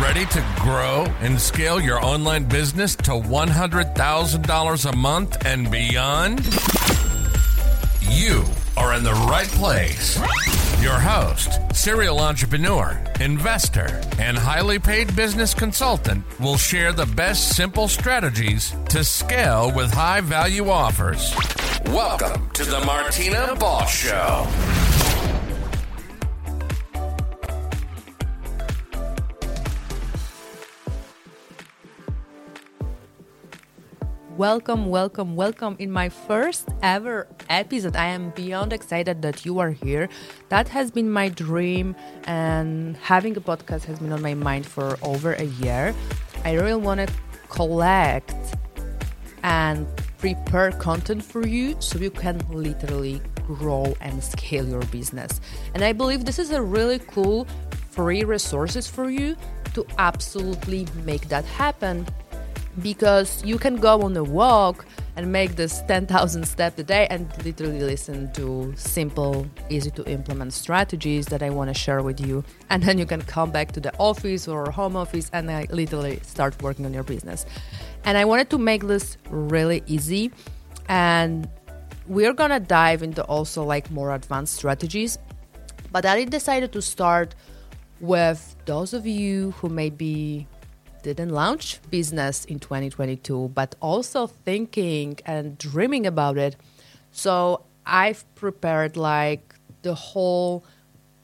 Ready to grow and scale your online business to $100,000 a month and beyond? You are in the right place. Your host, serial entrepreneur, investor, and highly paid business consultant will share the best simple strategies to scale with high value offers. Welcome to the Martyna Boss Show. Welcome, welcome, welcome. In my first ever episode, I am beyond excited that you are here. That has been my dream, and having a podcast has been on my mind for over a year. I really want to collect and prepare content for you so you can literally grow and scale your business. And I believe this is a really cool free resources for you to absolutely make that happen because you can go on a walk and make this 10,000 steps a day and literally listen to simple, easy to implement strategies that I want to share with you. And then you can come back to the office or home office and I literally start working on your business. And I wanted to make this really easy. And we're going to dive into also like more advanced strategies. But I decided to start with those of you who may be didn't launch business in 2022, but also thinking and dreaming about it. So I've prepared like the whole,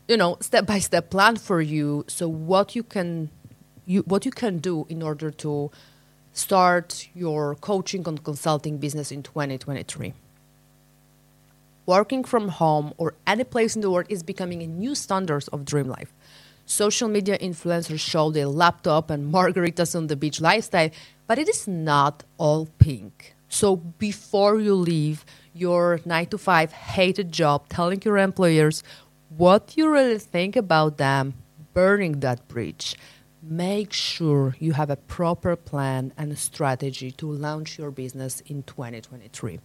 you know, step by step plan for you. So what you can, you what you can do in order to start your coaching and consulting business in 2023. Working from home or any place in the world is becoming a new standard of dream life. Social media influencers show their laptop and margaritas on the beach lifestyle, but it is not all pink. So before you leave your 9 to 5 hated job telling your employers what you really think about them, burning that bridge, make sure you have a proper plan and strategy to launch your business in 2023.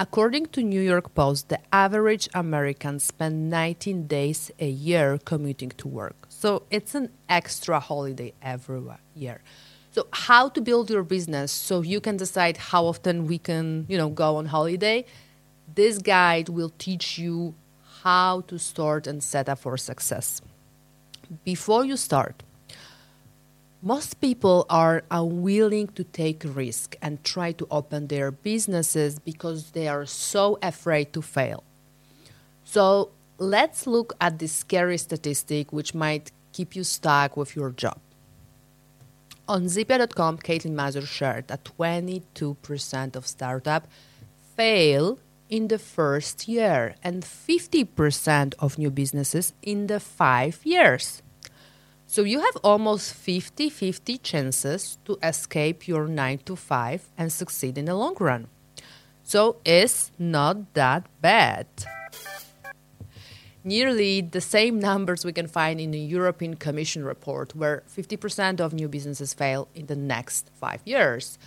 According to New York Post, the average American spend 19 days a year commuting to work. So it's an extra holiday every year. So how to build your business so you can decide how often we can, you know, go on holiday? This guide will teach you how to start and set up for success. Before you start, most people are unwilling to take risk and try to open their businesses because they are so afraid to fail. So let's look at this scary statistic which might keep you stuck with your job. On Zippia.com, Caitlin Mazur shared that 22% of startups fail in the first year and 50% of new businesses in the five years. So you have almost 50 50 chances to escape your 9 to 5 and succeed in the long run. So it's not that bad. Nearly the same numbers we can find in the European Commission report, where 50% of new businesses fail in the next five years.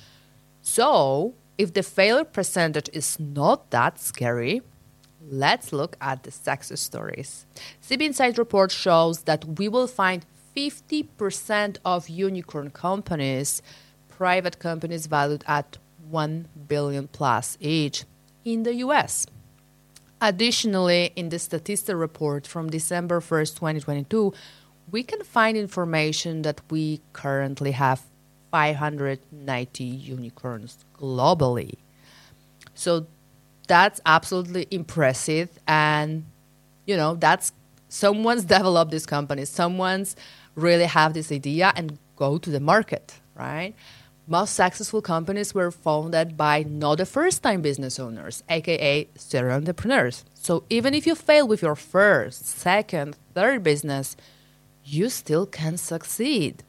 So, if the failure percentage is not that scary, let's look at the success stories. CB Insight report shows that we will find 50% of unicorn companies, private companies valued at 1 billion plus each in the US. Additionally, in the Statista report from December 1st, 2022, we can find information that we currently have 590 unicorns globally. So that's absolutely impressive. And, you know, that's someone's developed this company, someone's really have this idea and go to the market, right? Most successful companies were founded by not the first time business owners, aka serial entrepreneurs. So even if you fail with your first, second, third business, you still can succeed.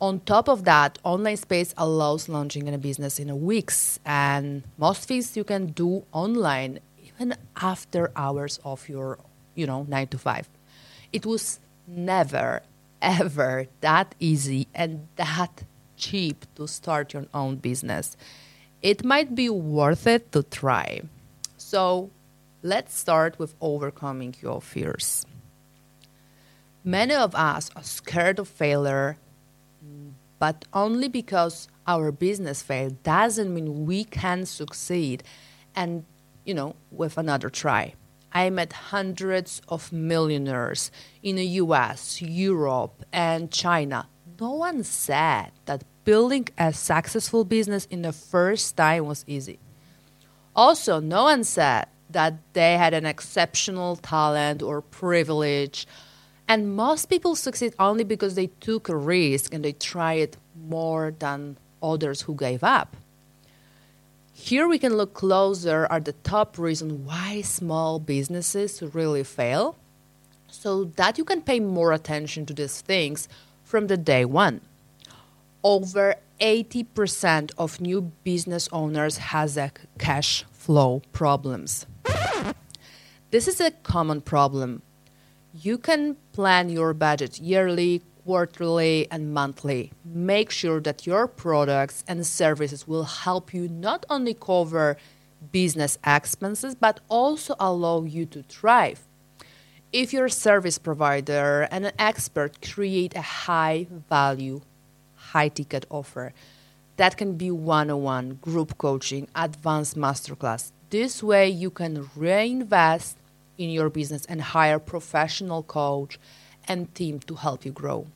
On top of that, online space allows launching a business in weeks, and most things you can do online even after hours of your, you know, nine to five. It was never ever that easy and that cheap to start your own business. It might be worth it to try. So let's start with overcoming your fears. Many of us are scared of failure, but only because our business failed doesn't mean we can succeed and, you know, with another try. I met hundreds of millionaires in the US, Europe, and China. No one said that building a successful business in the first time was easy. Also, no one said that they had an exceptional talent or privilege. And most people succeed only because they took a risk and they tried more than others who gave up. Here we can look closer at the top reason why small businesses really fail so that you can pay more attention to these things from the day one. Over 80% of new business owners has a cash flow problems. This is a common problem. You can plan your budget yearly, quarterly, and monthly. Make sure that your products and services will help you not only cover business expenses, but also allow you to thrive. If your service provider and an expert create a high value, high ticket offer, that can be one on one, group coaching, advanced masterclass. This way, you can reinvest in your business and hire professional coach and team to help you grow.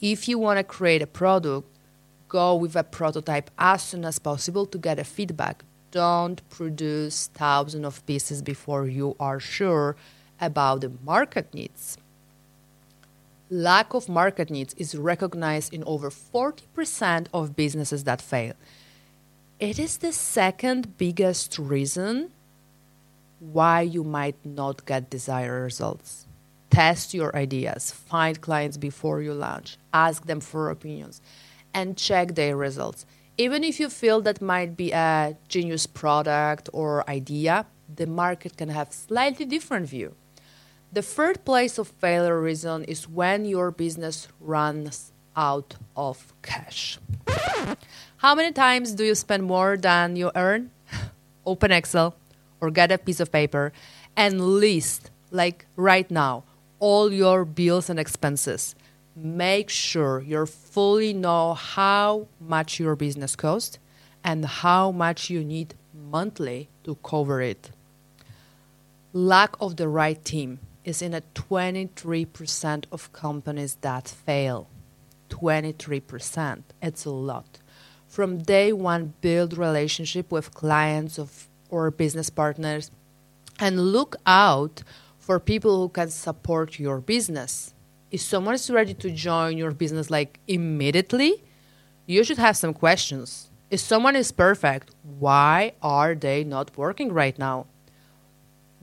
If you want to create a product, go with a prototype as soon as possible to get a feedback. Don't produce thousands of pieces before you are sure about the market needs. Lack of market needs is recognized in over 40% of businesses that fail. It is the second biggest reason why you might not get desired results. Test your ideas, find clients before you launch, ask them for opinions, and check their results. Even if you feel that might be a genius product or idea, the market can have slightly different view. The third place of failure reason is when your business runs out of cash. How many times do you spend more than you earn? Open Excel or get a piece of paper and list, like right now, all your bills and expenses. Make sure you fully know how much your business costs and how much you need monthly to cover it. Lack of the right team is in a 23% of companies that fail. 23%. It's a lot. From day one, build relationship with clients of or business partners and look out for people who can support your business. If someone is ready to join your business like immediately, you should have some questions. If someone is perfect, why are they not working right now?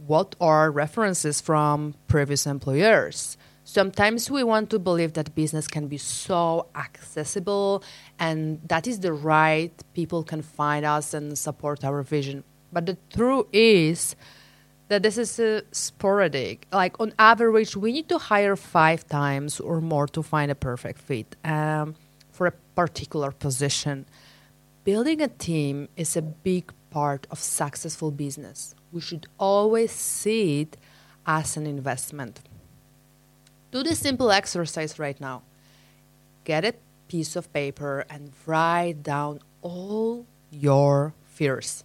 what are references from previous employers. Sometimes we want to believe that business can be so accessible and that is the right people can find us and support our vision. But the truth is that this is uh, sporadic. Like on average, we need to hire five times or more to find a perfect fit um, for a particular position. Building a team is a big part of successful business we should always see it as an investment. Do this simple exercise right now. Get a piece of paper and write down all your fears.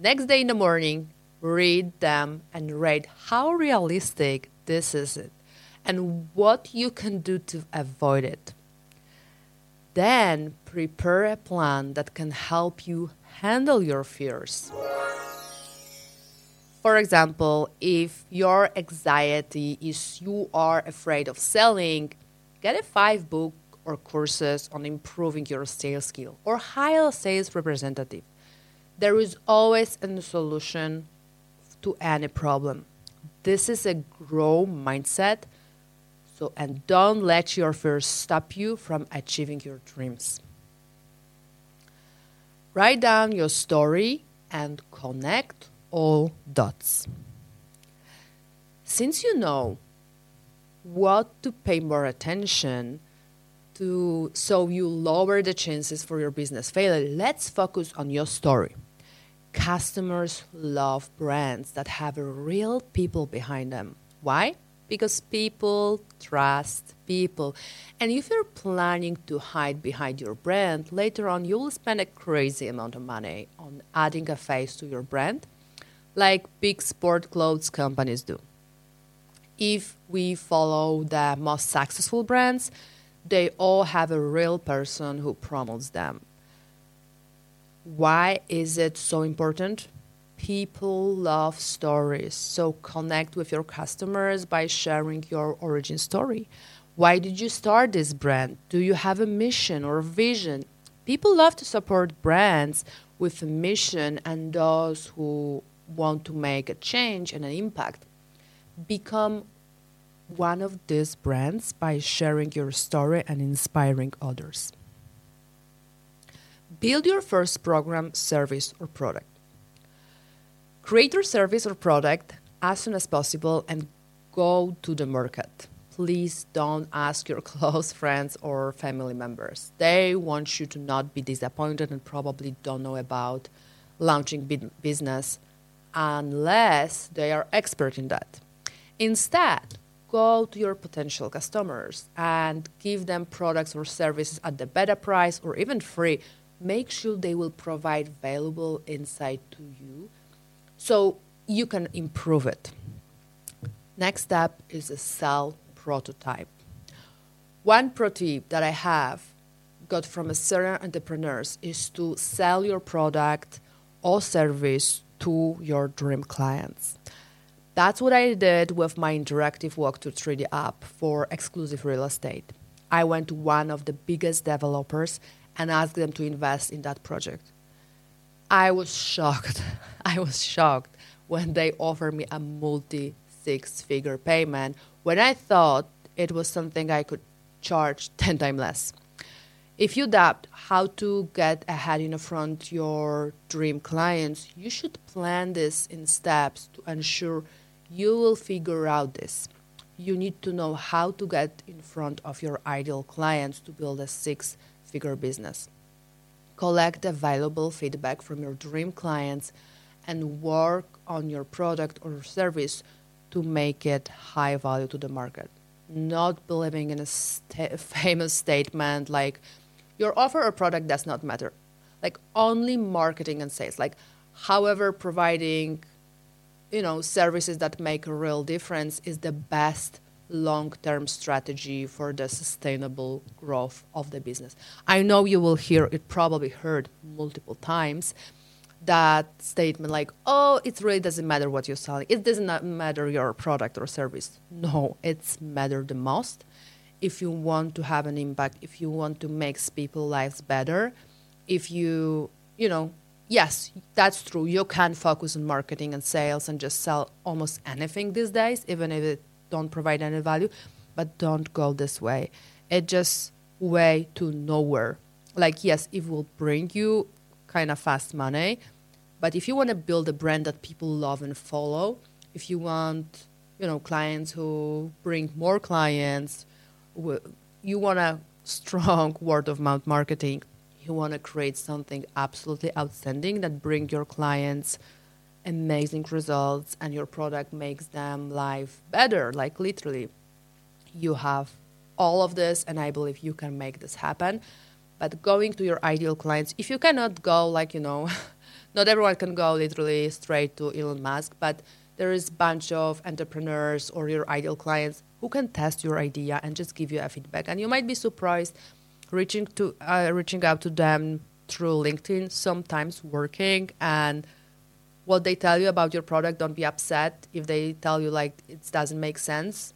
Next day in the morning, read them and rate how realistic this is and what you can do to avoid it. Then prepare a plan that can help you handle your fears. For example, if your anxiety is you are afraid of selling, get a five book or courses on improving your sales skill or hire a sales representative. There is always a solution to any problem. This is a grow mindset. So and don't let your fears stop you from achieving your dreams. Write down your story and connect all dots. Since you know what to pay more attention to so you lower the chances for your business failure, let's focus on your story. Customers love brands that have real people behind them. Why? because people trust people. And if you're planning to hide behind your brand, later on you will spend a crazy amount of money on adding a face to your brand, like big sport clothes companies do. If we follow the most successful brands, they all have a real person who promotes them. Why is it so important? people love stories. So connect with your customers by sharing your origin story. Why did you start this brand? Do you have a mission or a vision? People love to support brands with a mission and those who want to make a change and an impact. Become one of these brands by sharing your story and inspiring others. Build your first program, service, or product. Create your service or product as soon as possible and go to the market. Please don't ask your close friends or family members. They want you to not be disappointed and probably don't know about launching business unless they are expert in that. Instead, go to your potential customers and give them products or services at the better price or even free. Make sure they will provide valuable insight to you so you can improve it. Next step is a sell prototype. One pro tip that I have got from a serial entrepreneurs is to sell your product or service to your dream clients. That's what I did with my interactive walk to 3D app for exclusive real estate. I went to one of the biggest developers and ask them to invest in that project. I was shocked. I was shocked when they offered me a multi six figure payment when I thought it was something I could charge 10 times less. If you doubt how to get ahead in front your dream clients, you should plan this in steps to ensure you will figure out this. You need to know how to get in front of your ideal clients to build a six figure business collect available feedback from your dream clients, and work on your product or service to make it high value to the market. Not believing in a st- famous statement like your offer or product does not matter. Like only marketing and sales. Like, however, providing you know services that make a real difference is the best long-term strategy for the sustainable growth of the business. I know you will hear it probably heard multiple times that statement like, "Oh, it really doesn't matter what you're selling. It does not matter your product or service." No, it's matter the most. If you want to have an impact, if you want to make people's lives better, if you, you know, yes, that's true. You can focus on marketing and sales and just sell almost anything these days, even if it don't provide any value, but don't go this way. It just way to nowhere. Like yes, it will bring you kind of fast money, but if you want to build a brand that people love and follow, if you want, you know, clients who bring more clients, you want a strong word of mouth marketing. You want to create something absolutely outstanding that bring your clients amazing results and your product makes them life better. Like literally you have all of this and i believe you can make this happen. But going to your ideal clients if you cannot go like you know not everyone can go literally straight to elon musk but there is a bunch of entrepreneurs or your ideal clients who can test your idea and just give you a feedback. And you might be surprised reaching to uh, reaching out to them through linkedin sometimes working and what they tell you about your product don't be upset. If they tell you like it doesn't make sense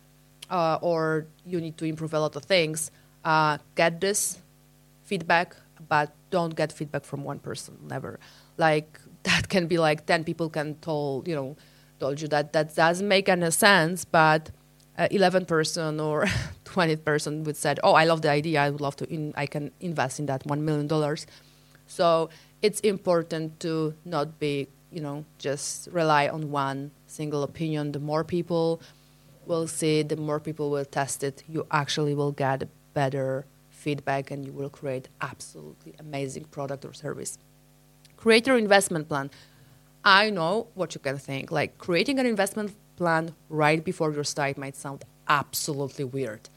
uh, or you need to improve a lot of things uh, get this feedback but don't get feedback from one person never. Like that can be like 10 people can told you know told you that that doesn't make any sense but uh, 11 person or 20 person would said oh i love the idea. I would love to in, i can invest in that $1 million so it's important to not be you know just rely on one single opinion the more people will see the more people will test it. You actually will get better feedback and you will create absolutely amazing product or service. Create your investment plan. I know what you can think. Like creating an investment plan right before your start might sound absolutely weird,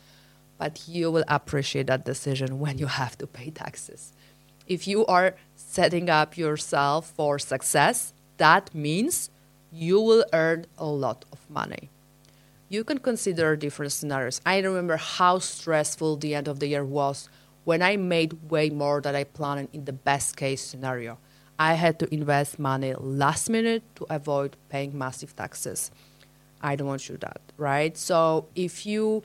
but you will appreciate that decision when you have to pay taxes. If you are setting up yourself for success, that means you will earn a lot of money. You can consider different scenarios. I remember how stressful the end of the year was when I made way more than I planned in the best case scenario. I had to invest money last minute to avoid paying massive taxes. I don't want you that, right? So if you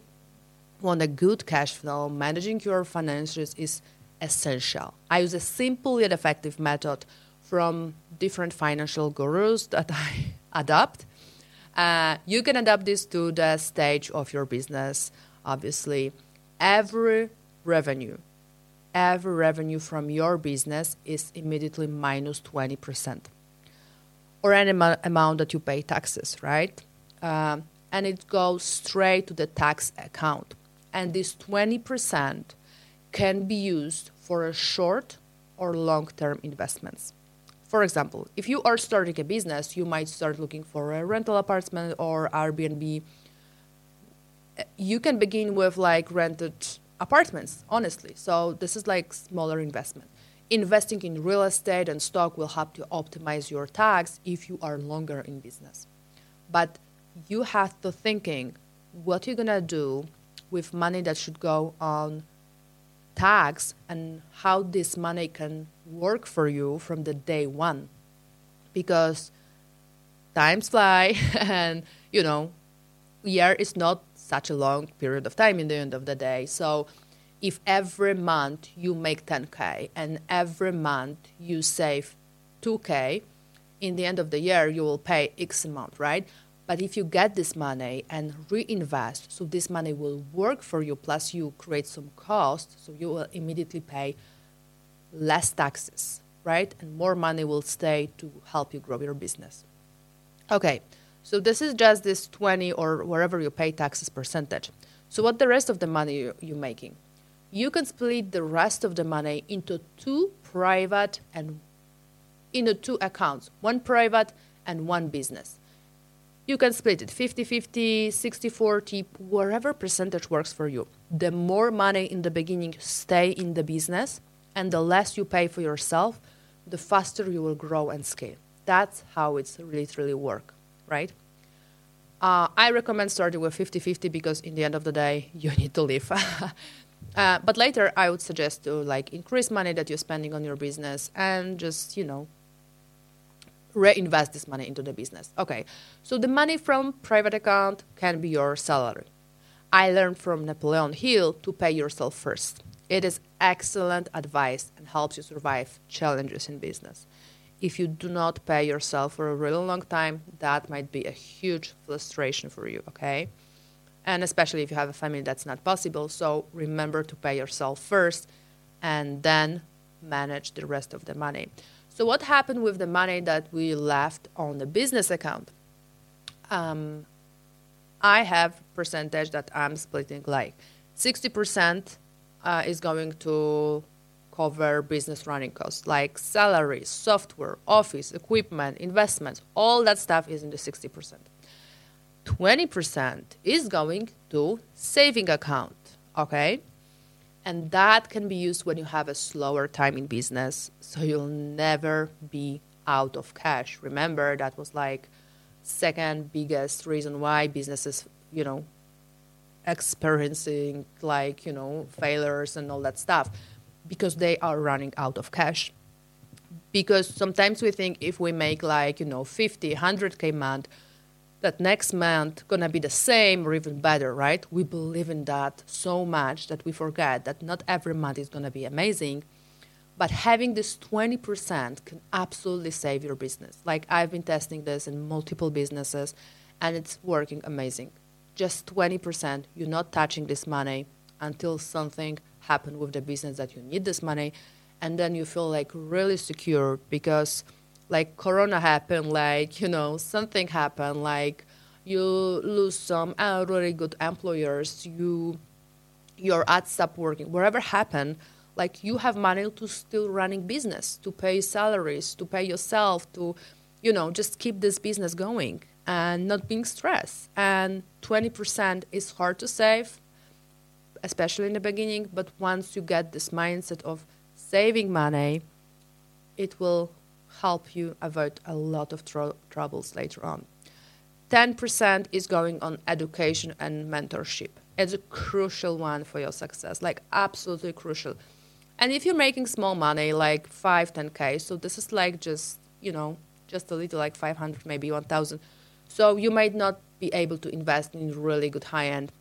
want a good cash flow, managing your finances is essential. I use a simple yet effective method from different financial gurus that I adopt. Uh, you can adapt this to the stage of your business, obviously. Every revenue, every revenue from your business is immediately minus 20%, or any am- amount that you pay taxes, right? Um, and it goes straight to the tax account. And this 20% can be used for a short or long term investments. For example, if you are starting a business, you might start looking for a rental apartment or Airbnb. You can begin with like rented apartments, honestly. So this is like smaller investment. Investing in real estate and stock will help to optimize your tax if you are longer in business. But you have to thinking what you're gonna do with money that should go on tax and how this money can work for you from the day one. Because times fly and you know year is not such a long period of time in the end of the day. So if every month you make 10k and every month you save 2k in the end of the year you will pay x amount right but if you get this money and reinvest, so this money will work for you, plus you create some cost, so you will immediately pay less taxes, right? And more money will stay to help you grow your business. Okay, so this is just this 20 or wherever you pay taxes percentage. So what the rest of the money you, you're making? You can split the rest of the money into two private and into two accounts, one private and one business you can split it 50 50, 60 40, whatever percentage works for you. The more money in the beginning stay in the business and the less you pay for yourself, the faster you will grow and scale. That's how it's literally work, right? Uh, I recommend starting with 50 50 because in the end of the day, you need to live. uh, but later, I would suggest to like increase money that you're spending on your business and just, you know, reinvest this money into the business. Okay, so the money from private account can be your salary. I learned from Napoleon Hill to pay yourself first. It is excellent advice and helps you survive challenges in business. If you do not pay yourself for a really long time, that might be a huge frustration for you, okay? And especially if you have a family, that's not possible. So remember to pay yourself first and then manage the rest of the money. So what happened with the money that we left on the business account? Um, I have percentage that I'm splitting like 60% uh, is going to cover business running costs like salaries, software, office, equipment, investments, all that stuff is in the 60%. 20% is going to saving account, okay? And that can be used when you have a slower time in business. So you'll never be out of cash. Remember, that was like second biggest reason why businesses, you know, experiencing like, you know, failures and all that stuff because they are running out of cash. Because sometimes we think if we make like, you know, 50, 100K month, that next month gonna be the same or even better, right? We believe in that so much that we forget that not every month is gonna be amazing. But having this 20% can absolutely save your business. Like I've been testing this in multiple businesses and it's working amazing. Just 20%, you're not touching this money until something happened with the business that you need this money and then you feel like really secure because like corona happened like you know something happened like you lose some really good employers you your ads stop working whatever happened like you have money to still running business to pay salaries to pay yourself to you know just keep this business going and not being stressed. And 20% is hard to save, especially in the beginning, but once you get this mindset of saving money, it will help you avoid a lot of tr- troubles later on. 10% is going on education and mentorship. It's a crucial one for your success, like absolutely crucial. And if you're making small money, like 5, 10K, so this is like just, you know, just a little like 500, maybe 1,000. So you might not be able to invest in really good high end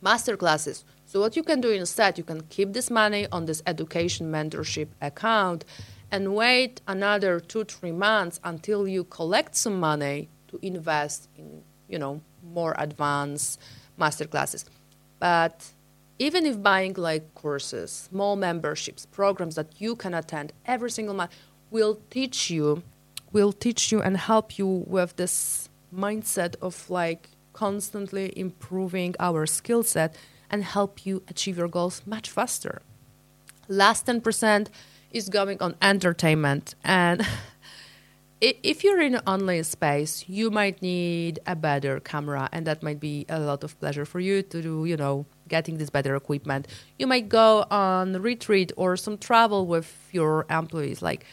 master classes. So what you can do instead, you can keep this money on this education mentorship account and wait another two, three months until you collect some money to invest in, you know, more advanced master classes. But even if buying like courses, small memberships, programs that you can attend every single month will teach you, will teach you and help you with this mindset of like constantly improving our skill set and help you achieve your goals much faster. Last 10% is going on entertainment and if you're in an online space, you might need a better camera, and that might be a lot of pleasure for you to do, you know, getting this better equipment. You might go on retreat or some travel with your employees, like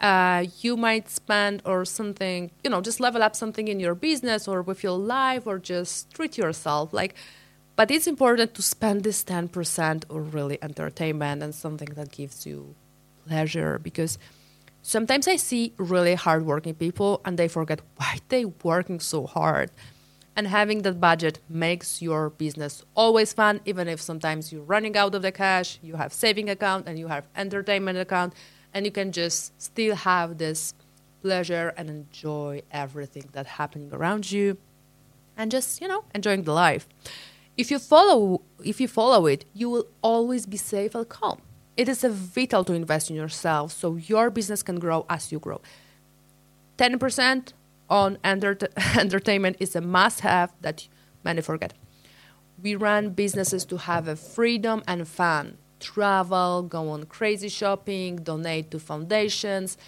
uh, you might spend or something, you know, just level up something in your business or with your life or just treat yourself. Like, but it's important to spend this 10% on really entertainment and something that gives you pleasure because sometimes I see really hardworking people and they forget why they working so hard. And having that budget makes your business always fun, even if sometimes you're running out of the cash, you have saving account and you have entertainment account, and you can just still have this pleasure and enjoy everything that's happening around you and just, you know, enjoying the life. If you follow if you follow it, you will always be safe and calm. It is vital to invest in yourself so your business can grow as you grow. 10% on enter- entertainment is a must have that many forget. We run businesses to have a freedom and fun. Travel, go on crazy shopping, donate to foundations.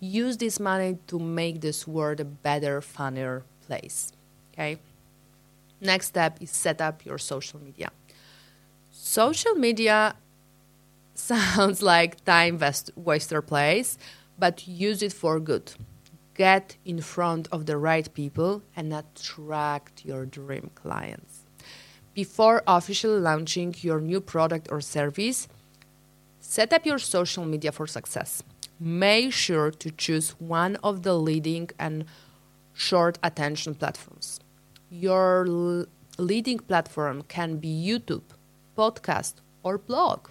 Use this money to make this world a better, funnier place. Okay? Next step is set up your social media. Social media sounds like time waster place, but use it for good. Get in front of the right people and attract your dream clients. Before officially launching your new product or service, set up your social media for success. Make sure to choose one of the leading and short attention platforms. Your leading platform can be YouTube, podcast, or blog.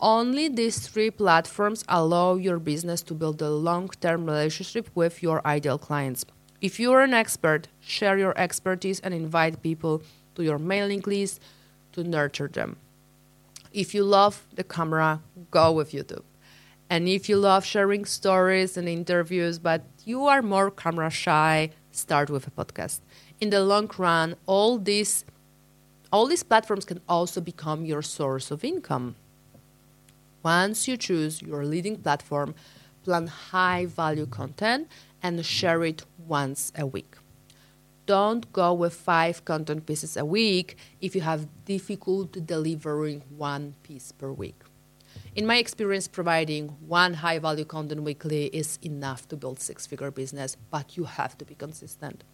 Only these three platforms allow your business to build a long term relationship with your ideal clients. If you are an expert, share your expertise and invite people to your mailing list to nurture them. If you love the camera, go with YouTube. And if you love sharing stories and interviews, but you are more camera shy, start with a podcast. In the long run, all these all these platforms can also become your source of income. Once you choose your leading platform, plan high value content and share it once a week. Don't go with five content pieces a week if you have difficulty delivering one piece per week. In my experience, providing one high value content weekly is enough to build six figure business, but you have to be consistent.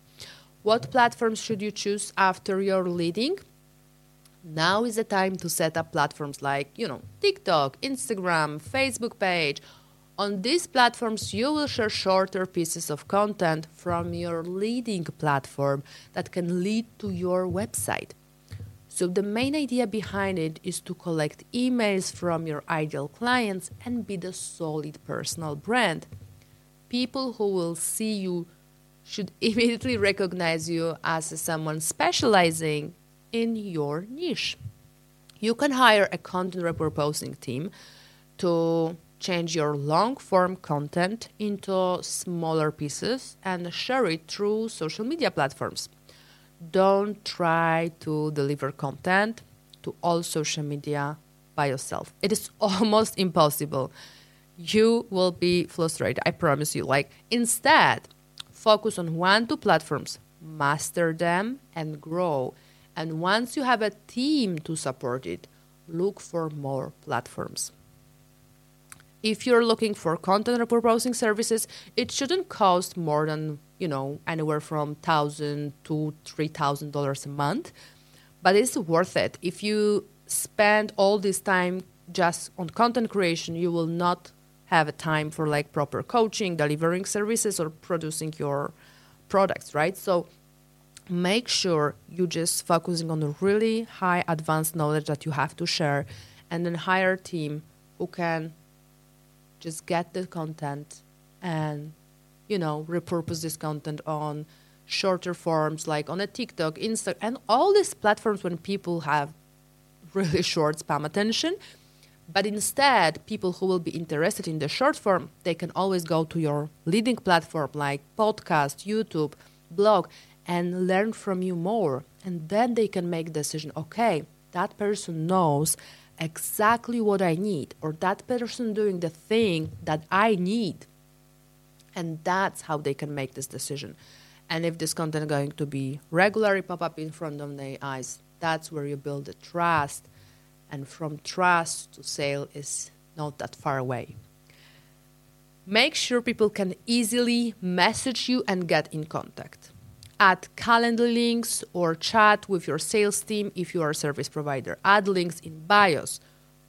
What platforms should you choose after your leading? Now is the time to set up platforms like, you know, TikTok, Instagram, Facebook page. On these platforms, you will share shorter pieces of content from your leading platform that can lead to your website. So, the main idea behind it is to collect emails from your ideal clients and be the solid personal brand. People who will see you should immediately recognize you as someone specializing in your niche. You can hire a content repurposing team to change your long form content into smaller pieces and share it through social media platforms. Don't try to deliver content to all social media by yourself. It is almost impossible. You will be frustrated, I promise you. Like instead, Focus on one, two platforms, master them, and grow. And once you have a team to support it, look for more platforms. If you're looking for content repurposing services, it shouldn't cost more than, you know, anywhere from thousand to three thousand dollars a month. But it's worth it. If you spend all this time just on content creation, you will not have a time for like proper coaching, delivering services, or producing your products, right? So make sure you're just focusing on the really high advanced knowledge that you have to share and then hire a team who can just get the content and you know repurpose this content on shorter forms like on a tiktok insta and all these platforms when people have really short spam attention. But instead people who will be interested in the short form they can always go to your leading platform like podcast youtube blog and learn from you more. And then they can make decision, okay, that person knows exactly what I need, or that person doing the thing that I need. And that's how they can make this decision. And if this content going to be regularly pop up in front of their eyes, that's where you build the trust. And from trust to sale is not that far away. Make sure people can easily message you and get in contact add calendar links or chat with your sales team if you are a service provider. Add links in bios,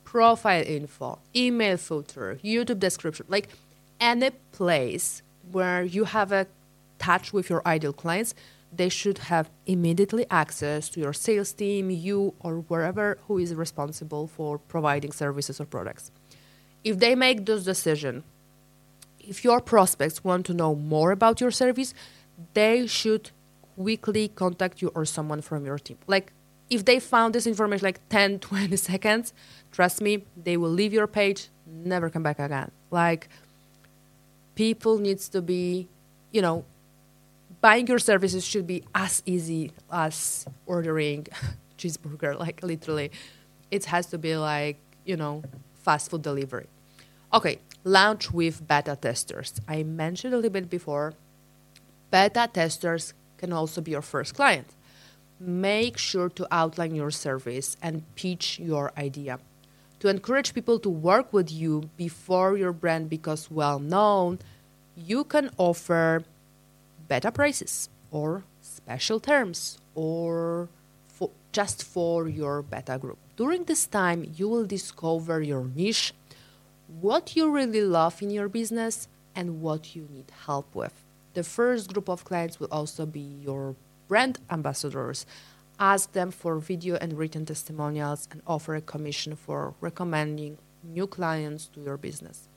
profile info, email footer, YouTube description, like any place where you have a touch with your ideal clients, they should have immediately access to your sales team, you or wherever who is responsible for providing services or products. If they make those decision, if your prospects want to know more about your service, they should quickly contact you or someone from your team. Like if they found this information like 10, 20 seconds, trust me, they will leave your page, never come back again. Like people needs to be, you know, buying your services should be as easy as ordering cheeseburger, like literally. It has to be like, you know, fast food delivery. Okay, launch with beta testers. I mentioned a little bit before. Beta testers can also be your first client. Make sure to outline your service and pitch your idea. To encourage people to work with you before your brand becomes well known, you can offer better prices or special terms or for, just for your beta group. During this time, you will discover your niche, what you really love in your business, and what you need help with. The first group of clients will also be your brand ambassadors. Ask them for video and written testimonials and offer a commission for recommending new clients to your business.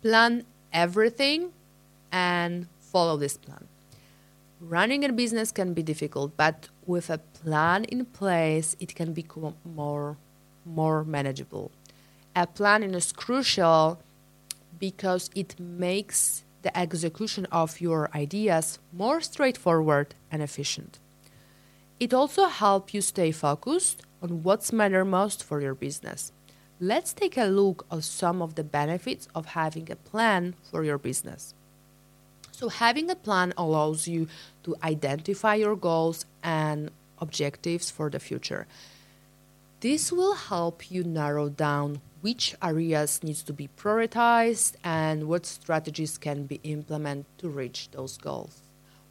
Plan everything and follow this plan. Running a business can be difficult, but with a plan in place, it can become more, more manageable. A plan is crucial because it makes the execution of your ideas more straightforward and efficient. It also helps you stay focused on what's matter most for your business. Let's take a look at some of the benefits of having a plan for your business. So, having a plan allows you to identify your goals and objectives for the future. This will help you narrow down which areas needs to be prioritized and what strategies can be implemented to reach those goals.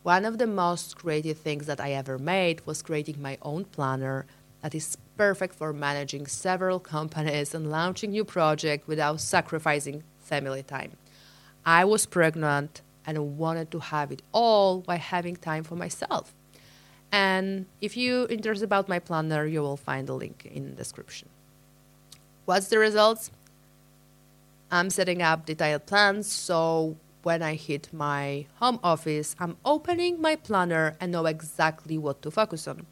One of the most creative things that I ever made was creating my own planner that is perfect for managing several companies and launching new projects without sacrificing family time. I was pregnant and wanted to have it all while having time for myself. And if you're interested about my planner, you will find the link in the description. What's the results? I'm setting up detailed plans so when I hit my home office, I'm opening my planner and know exactly what to focus on.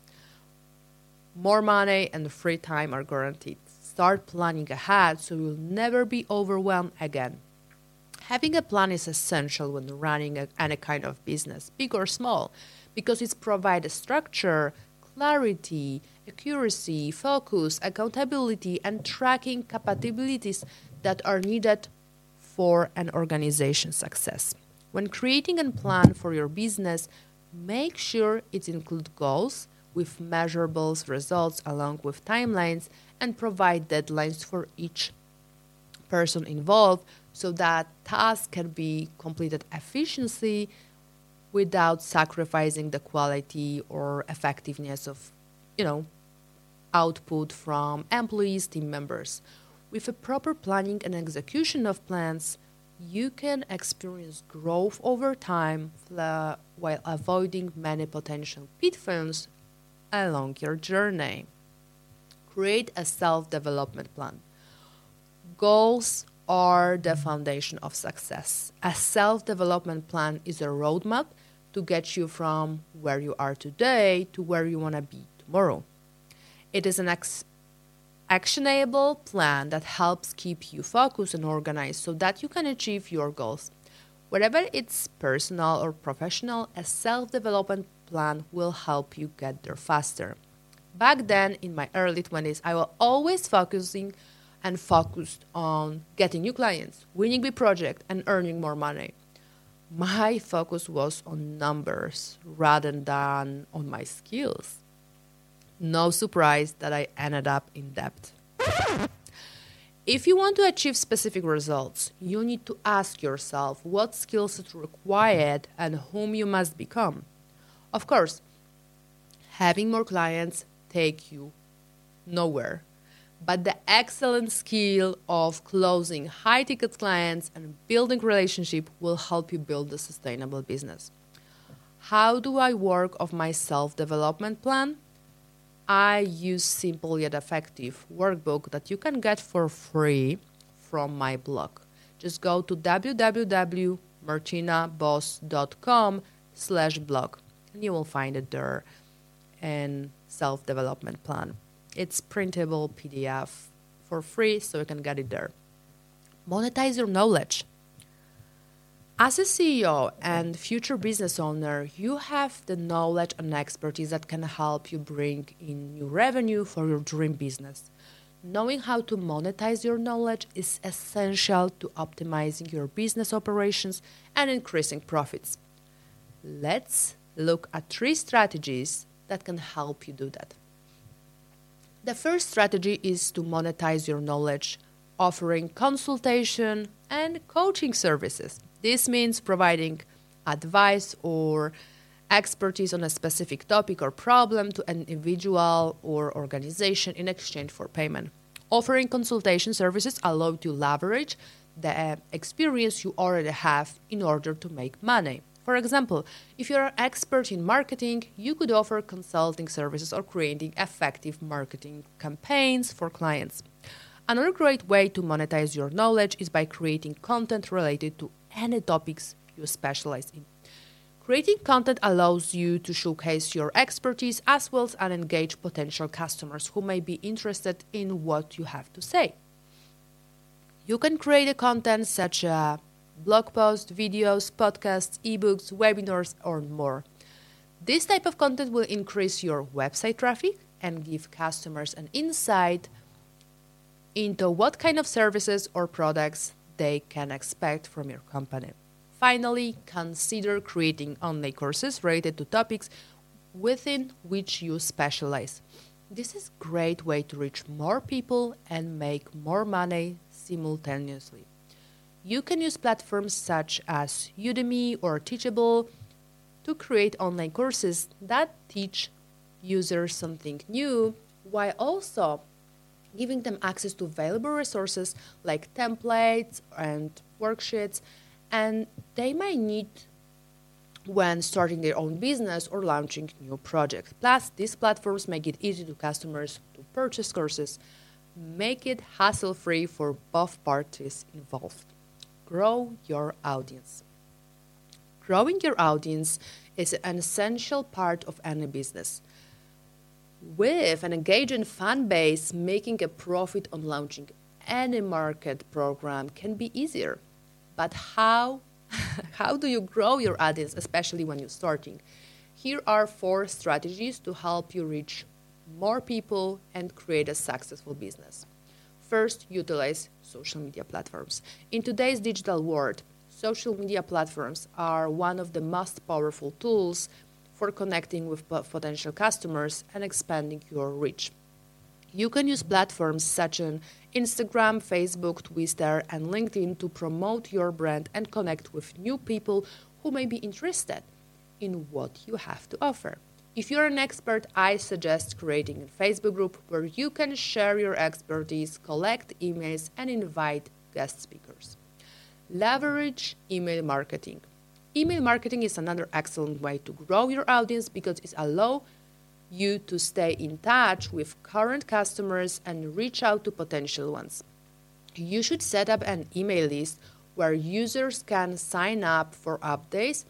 More money and free time are guaranteed. Start planning ahead so you'll never be overwhelmed again. Having a plan is essential when running a, any kind of business, big or small, because it provides structure, clarity, accuracy, focus, accountability, and tracking capabilities that are needed for an organization's success. When creating a plan for your business, make sure it includes goals with measurable results along with timelines and provide deadlines for each person involved so that tasks can be completed efficiently without sacrificing the quality or effectiveness of you know output from employees team members with a proper planning and execution of plans you can experience growth over time while avoiding many potential pitfalls along your journey. Create a self development plan. Goals are the foundation of success. A self development plan is a roadmap to get you from where you are today to where you want to be It is an ex- actionable plan that helps keep you focused and organized so that you can achieve your goals. Whether it's personal or professional, a self development plan will help you get there faster. Back then, in my early 20s, I was always focusing and focused on getting new clients, winning big project, and earning more money. My focus was on numbers rather than on my skills. No surprise that I ended up in debt. If you want to achieve specific results, you need to ask yourself what skills are required and whom you must become. Of course, having more clients take you nowhere. But the excellent skill of closing high ticket clients and building relationship will help you build a sustainable business. How do I work of my self development plan? I use simple yet effective workbook that you can get for free from my blog. Just go to www.martynaboss.com slash blog and you will find it there and self-development plan. It's printable PDF for free so you can get it there. Monetize your knowledge. As a CEO and future business owner, you have the knowledge and expertise that can help you bring in new revenue for your dream business. Knowing how to monetize your knowledge is essential to optimizing your business operations and increasing profits. Let's look at three strategies that can help you do that. The first strategy is to monetize your knowledge, offering consultation and coaching services. This means providing advice or expertise on a specific topic or problem to an individual or organization in exchange for payment. Offering consultation services allow you to leverage the experience you already have in order to make money. For example, if you're an expert in marketing, you could offer consulting services or creating effective marketing campaigns for clients. Another great way to monetize your knowledge is by creating content related to any topics you specialize in. Creating content allows you to showcase your expertise as well as engage potential customers who may be interested in what you have to say. You can create a content such as blog posts, videos, podcasts, ebooks, webinars, or more. This type of content will increase your website traffic and give customers an insight into what kind of services or products they can expect from your company. Finally, consider creating online courses related to topics within which you specialize. This is a great way to reach more people and make more money simultaneously. You can use platforms such as Udemy or Teachable to create online courses that teach users something new while also giving them access to valuable resources like templates and worksheets, and they might need when starting their own business or launching new projects. Plus, these platforms make it easy to customers to purchase courses, make it hassle-free for both parties involved. Grow your audience. Growing your audience is an essential part of any business. With an engaging fan base, making a profit on launching any market program can be easier. But how how do you grow your audience, especially when you're starting? Here are four strategies to help you reach more people and create a successful business. First, utilize social media platforms. In today's digital world, social media platforms are one of the most powerful tools for connecting with potential customers and expanding your reach. You can use platforms such as Instagram, Facebook, Twitter, and LinkedIn to promote your brand and connect with new people who may be interested in what you have to offer. If you're an expert, I suggest creating a Facebook group where you can share your expertise, collect emails, and invite guest speakers. Leverage email marketing. Email marketing is another excellent way to grow your audience because it allows you to stay in touch with current customers and reach out to potential ones. You should set up an email list where users can sign up for updates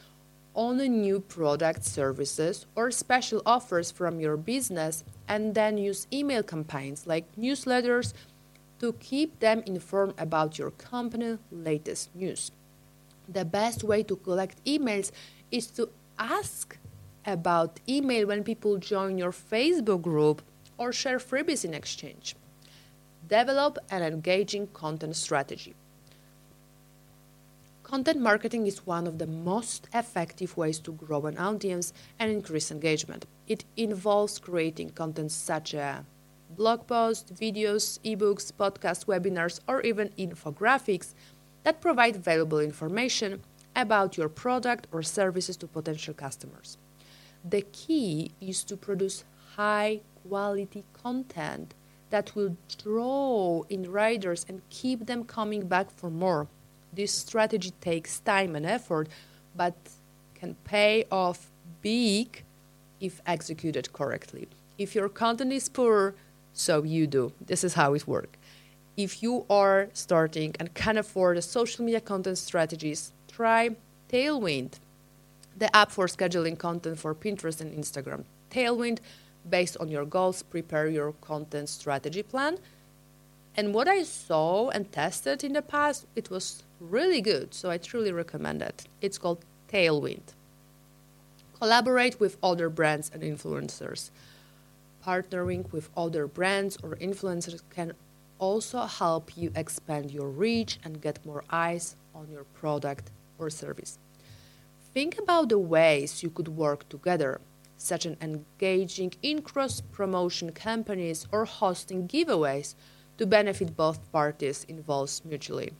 on new product, services, or special offers from your business, and then use email campaigns like newsletters to keep them informed about your company latest news. The best way to collect emails is to ask about email when people join your Facebook group or share freebies in exchange. Develop an engaging content strategy. Content marketing is one of the most effective ways to grow an audience and increase engagement. It involves creating content such as blog posts, videos, ebooks, podcasts, webinars, or even infographics that provide valuable information about your product or services to potential customers. The key is to produce high quality content that will draw in riders and keep them coming back for more. This strategy takes time and effort, but can pay off big if executed correctly. If your content is poor, so you do. This is how it works. If you are starting and can afford a social media content strategies, try Tailwind the app for scheduling content for Pinterest and Instagram. Tailwind, based on your goals, prepare your content strategy plan. And what I saw and tested in the past, it was really good. So I truly recommend it. It's called Tailwind. Collaborate with other brands and influencers. Partnering with other brands or influencers can also help you expand your reach and get more eyes on your product or service. Think about the ways you could work together, such as engaging in cross promotion campaigns or hosting giveaways to benefit both parties involved mutually.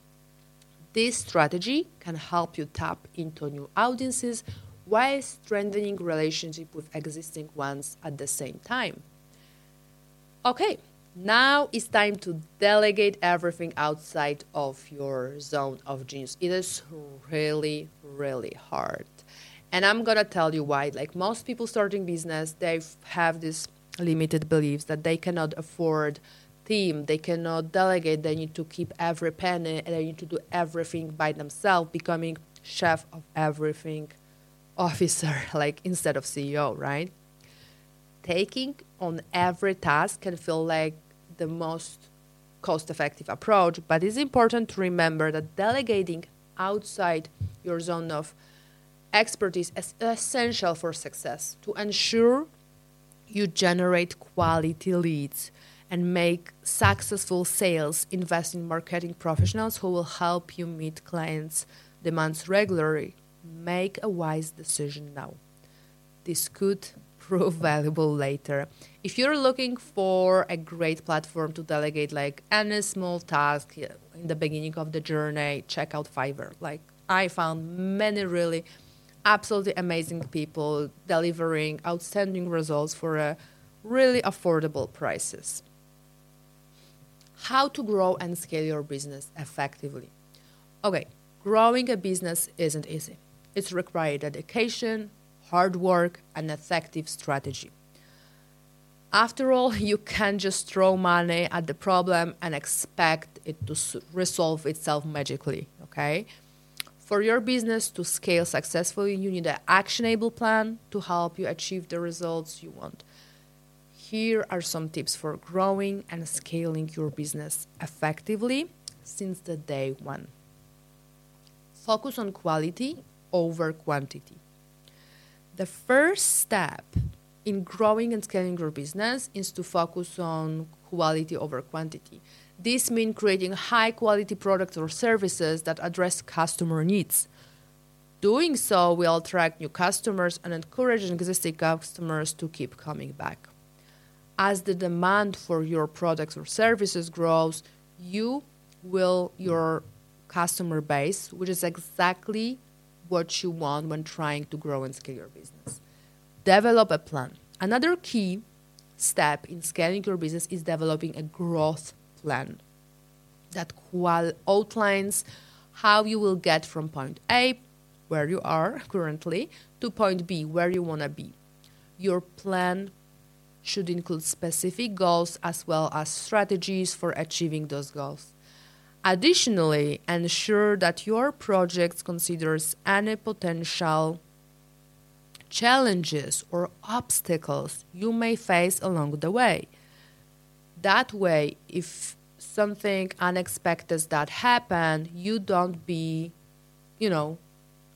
This strategy can help you tap into new audiences while strengthening relationship with existing ones at the same time. Okay, now it's time to delegate everything outside of your zone of genius. It is really, really hard. And I'm to tell you why. Like most people starting business, they have this limited beliefs that they cannot afford team, they cannot delegate, they need to keep every penny, and they need to do everything by themselves, becoming chef of everything officer, like instead of CEO, right? Taking on every task can feel like the most cost effective approach, but it's important to remember that delegating outside your zone of expertise is essential for success to ensure you generate quality leads and make successful sales invest in marketing professionals who will help you meet clients demands regularly. Make a wise decision now. This could prove valuable later. If you're looking for a great platform to delegate like any small task in the beginning of the journey, check out Fiverr. Like I found many really absolutely amazing people delivering outstanding results for a really affordable prices. How to grow and scale your business effectively. Okay, growing a business isn't easy. It's required dedication, hard work, and effective strategy. After all, you can't just throw money at the problem and expect it to resolve itself magically, okay? For your business to scale successfully, you need an actionable plan to help you achieve the results you want. Here are some tips for growing and scaling your business effectively since the day one. Focus on quality over quantity. The first step in growing and scaling your business is to focus on quality over quantity. This means creating high quality products or services that address customer needs. Doing so will attract new customers and encourage existing customers to keep coming back. As the demand for your products or services grows, you will your customer base, which is exactly what you want when trying to grow and scale your business. Develop a plan. Another key step in scaling your business is developing a growth plan that qual- outlines how you will get from point A, where you are currently, to point B, where you want to be. Your plan should include specific goals as well as strategies for achieving those goals. Additionally, ensure that your project considers any potential challenges or obstacles you may face along the way. That way, if something unexpected that happen, you don't be, you know,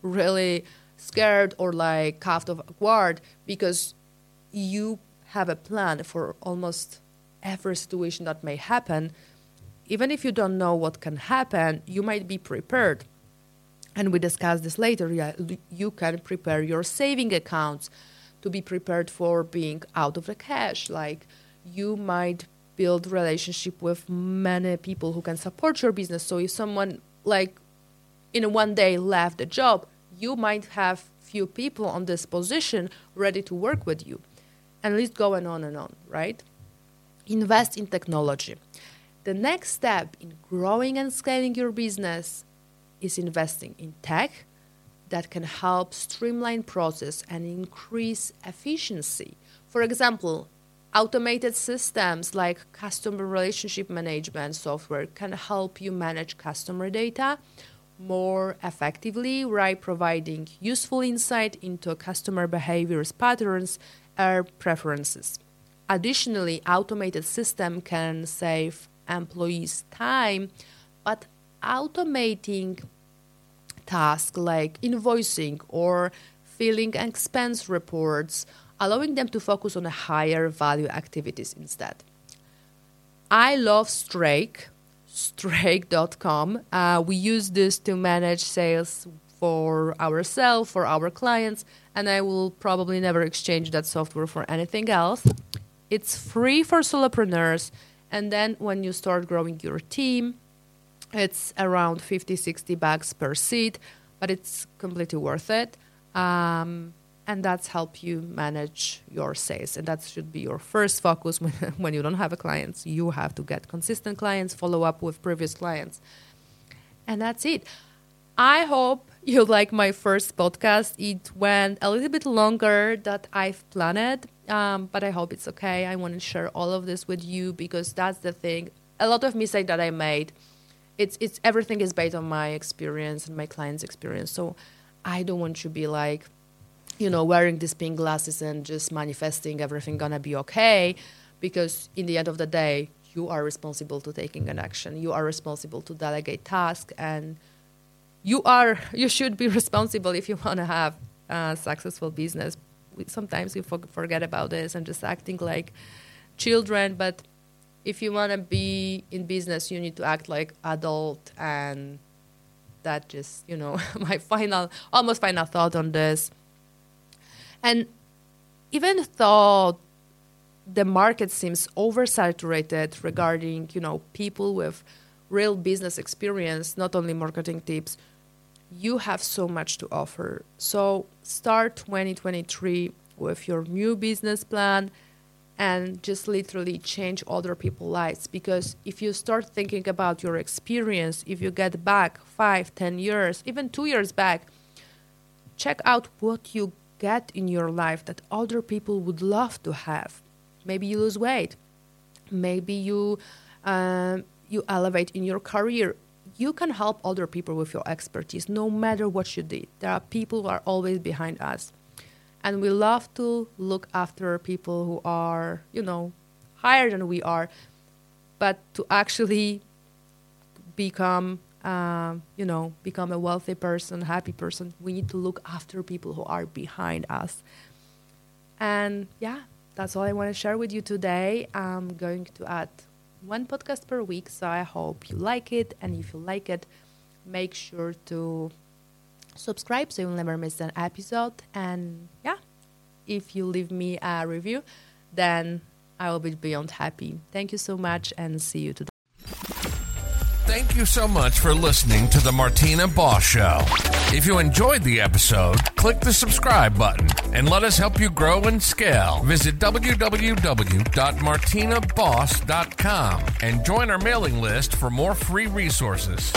really scared or like caught off guard because you have a plan for almost every situation that may happen even if you don't know what can happen, you might be prepared. And we discuss this later. You can prepare your saving accounts to be prepared for being out of the cash. Like you might build relationship with many people who can support your business. So if someone like in one day left the job, you might have few people on this position ready to work with you. And list going on and on, right? Invest in technology. The next step in growing and scaling your business is investing in tech that can help streamline process and increase efficiency. For example, automated systems like customer relationship management software can help you manage customer data more effectively by providing useful insight into customer behaviors patterns or preferences. Additionally, automated system can save employees' time, but automating tasks like invoicing or filling expense reports, allowing them to focus on higher value activities instead. I love Streak, streak.com. Uh, we use this to manage sales for ourselves, for our clients, and I will probably never exchange that software for anything else. It's free for solopreneurs and then when you start growing your team, it's around 50, 60 bucks per seat, but it's completely worth it. Um, and that's help you manage your sales. And that should be your first focus when, when you don't have a clients. You have to get consistent clients, follow up with previous clients. And that's it. I hope you like my first podcast. It went a little bit longer than I've planned, um, but I hope it's okay. I want to share all of this with you because that's the thing. A lot of mistake that I made. It's it's everything is based on my experience and my client's experience. So I don't want to be like, you know, wearing these pink glasses and just manifesting everything gonna be okay, because in the end of the day, you are responsible to taking an action. You are responsible to delegate tasks and you are you should be responsible if you want to have a successful business. Sometimes we forget about this. And just acting like children but if you want to be in business you need to act like adult and that just you know my final almost final thought on this. And even though the market seems oversaturated regarding you know people with real business experience not only marketing tips you have so much to offer. So start 2023 with your new business plan and just literally change other people's lives. Because if you start thinking about your experience if you get back five ten years even two years back check out what you get in your life that other people would love to have. Maybe you lose weight. Maybe you um, you elevate in your career you can help other people with your expertise no matter what you did. There are people who are always behind us. And we love to look after people who are, you know, higher than we are. But to actually become, uh, you know, become a wealthy person, happy person, we need to look after people who are behind us. And yeah, that's all I want to share with you today. I'm going to add one podcast per week, so I hope you like it. And if you like it, make sure to subscribe so you'll never miss an episode. And yeah, if you leave me a review, then I will be beyond happy. Thank you so much and see you today. Thank you so much for listening to the Martyna Boss Show. If you enjoyed the episode, click the subscribe button and let us help you grow and scale. Visit www.martynaboss.com and join our mailing list for more free resources.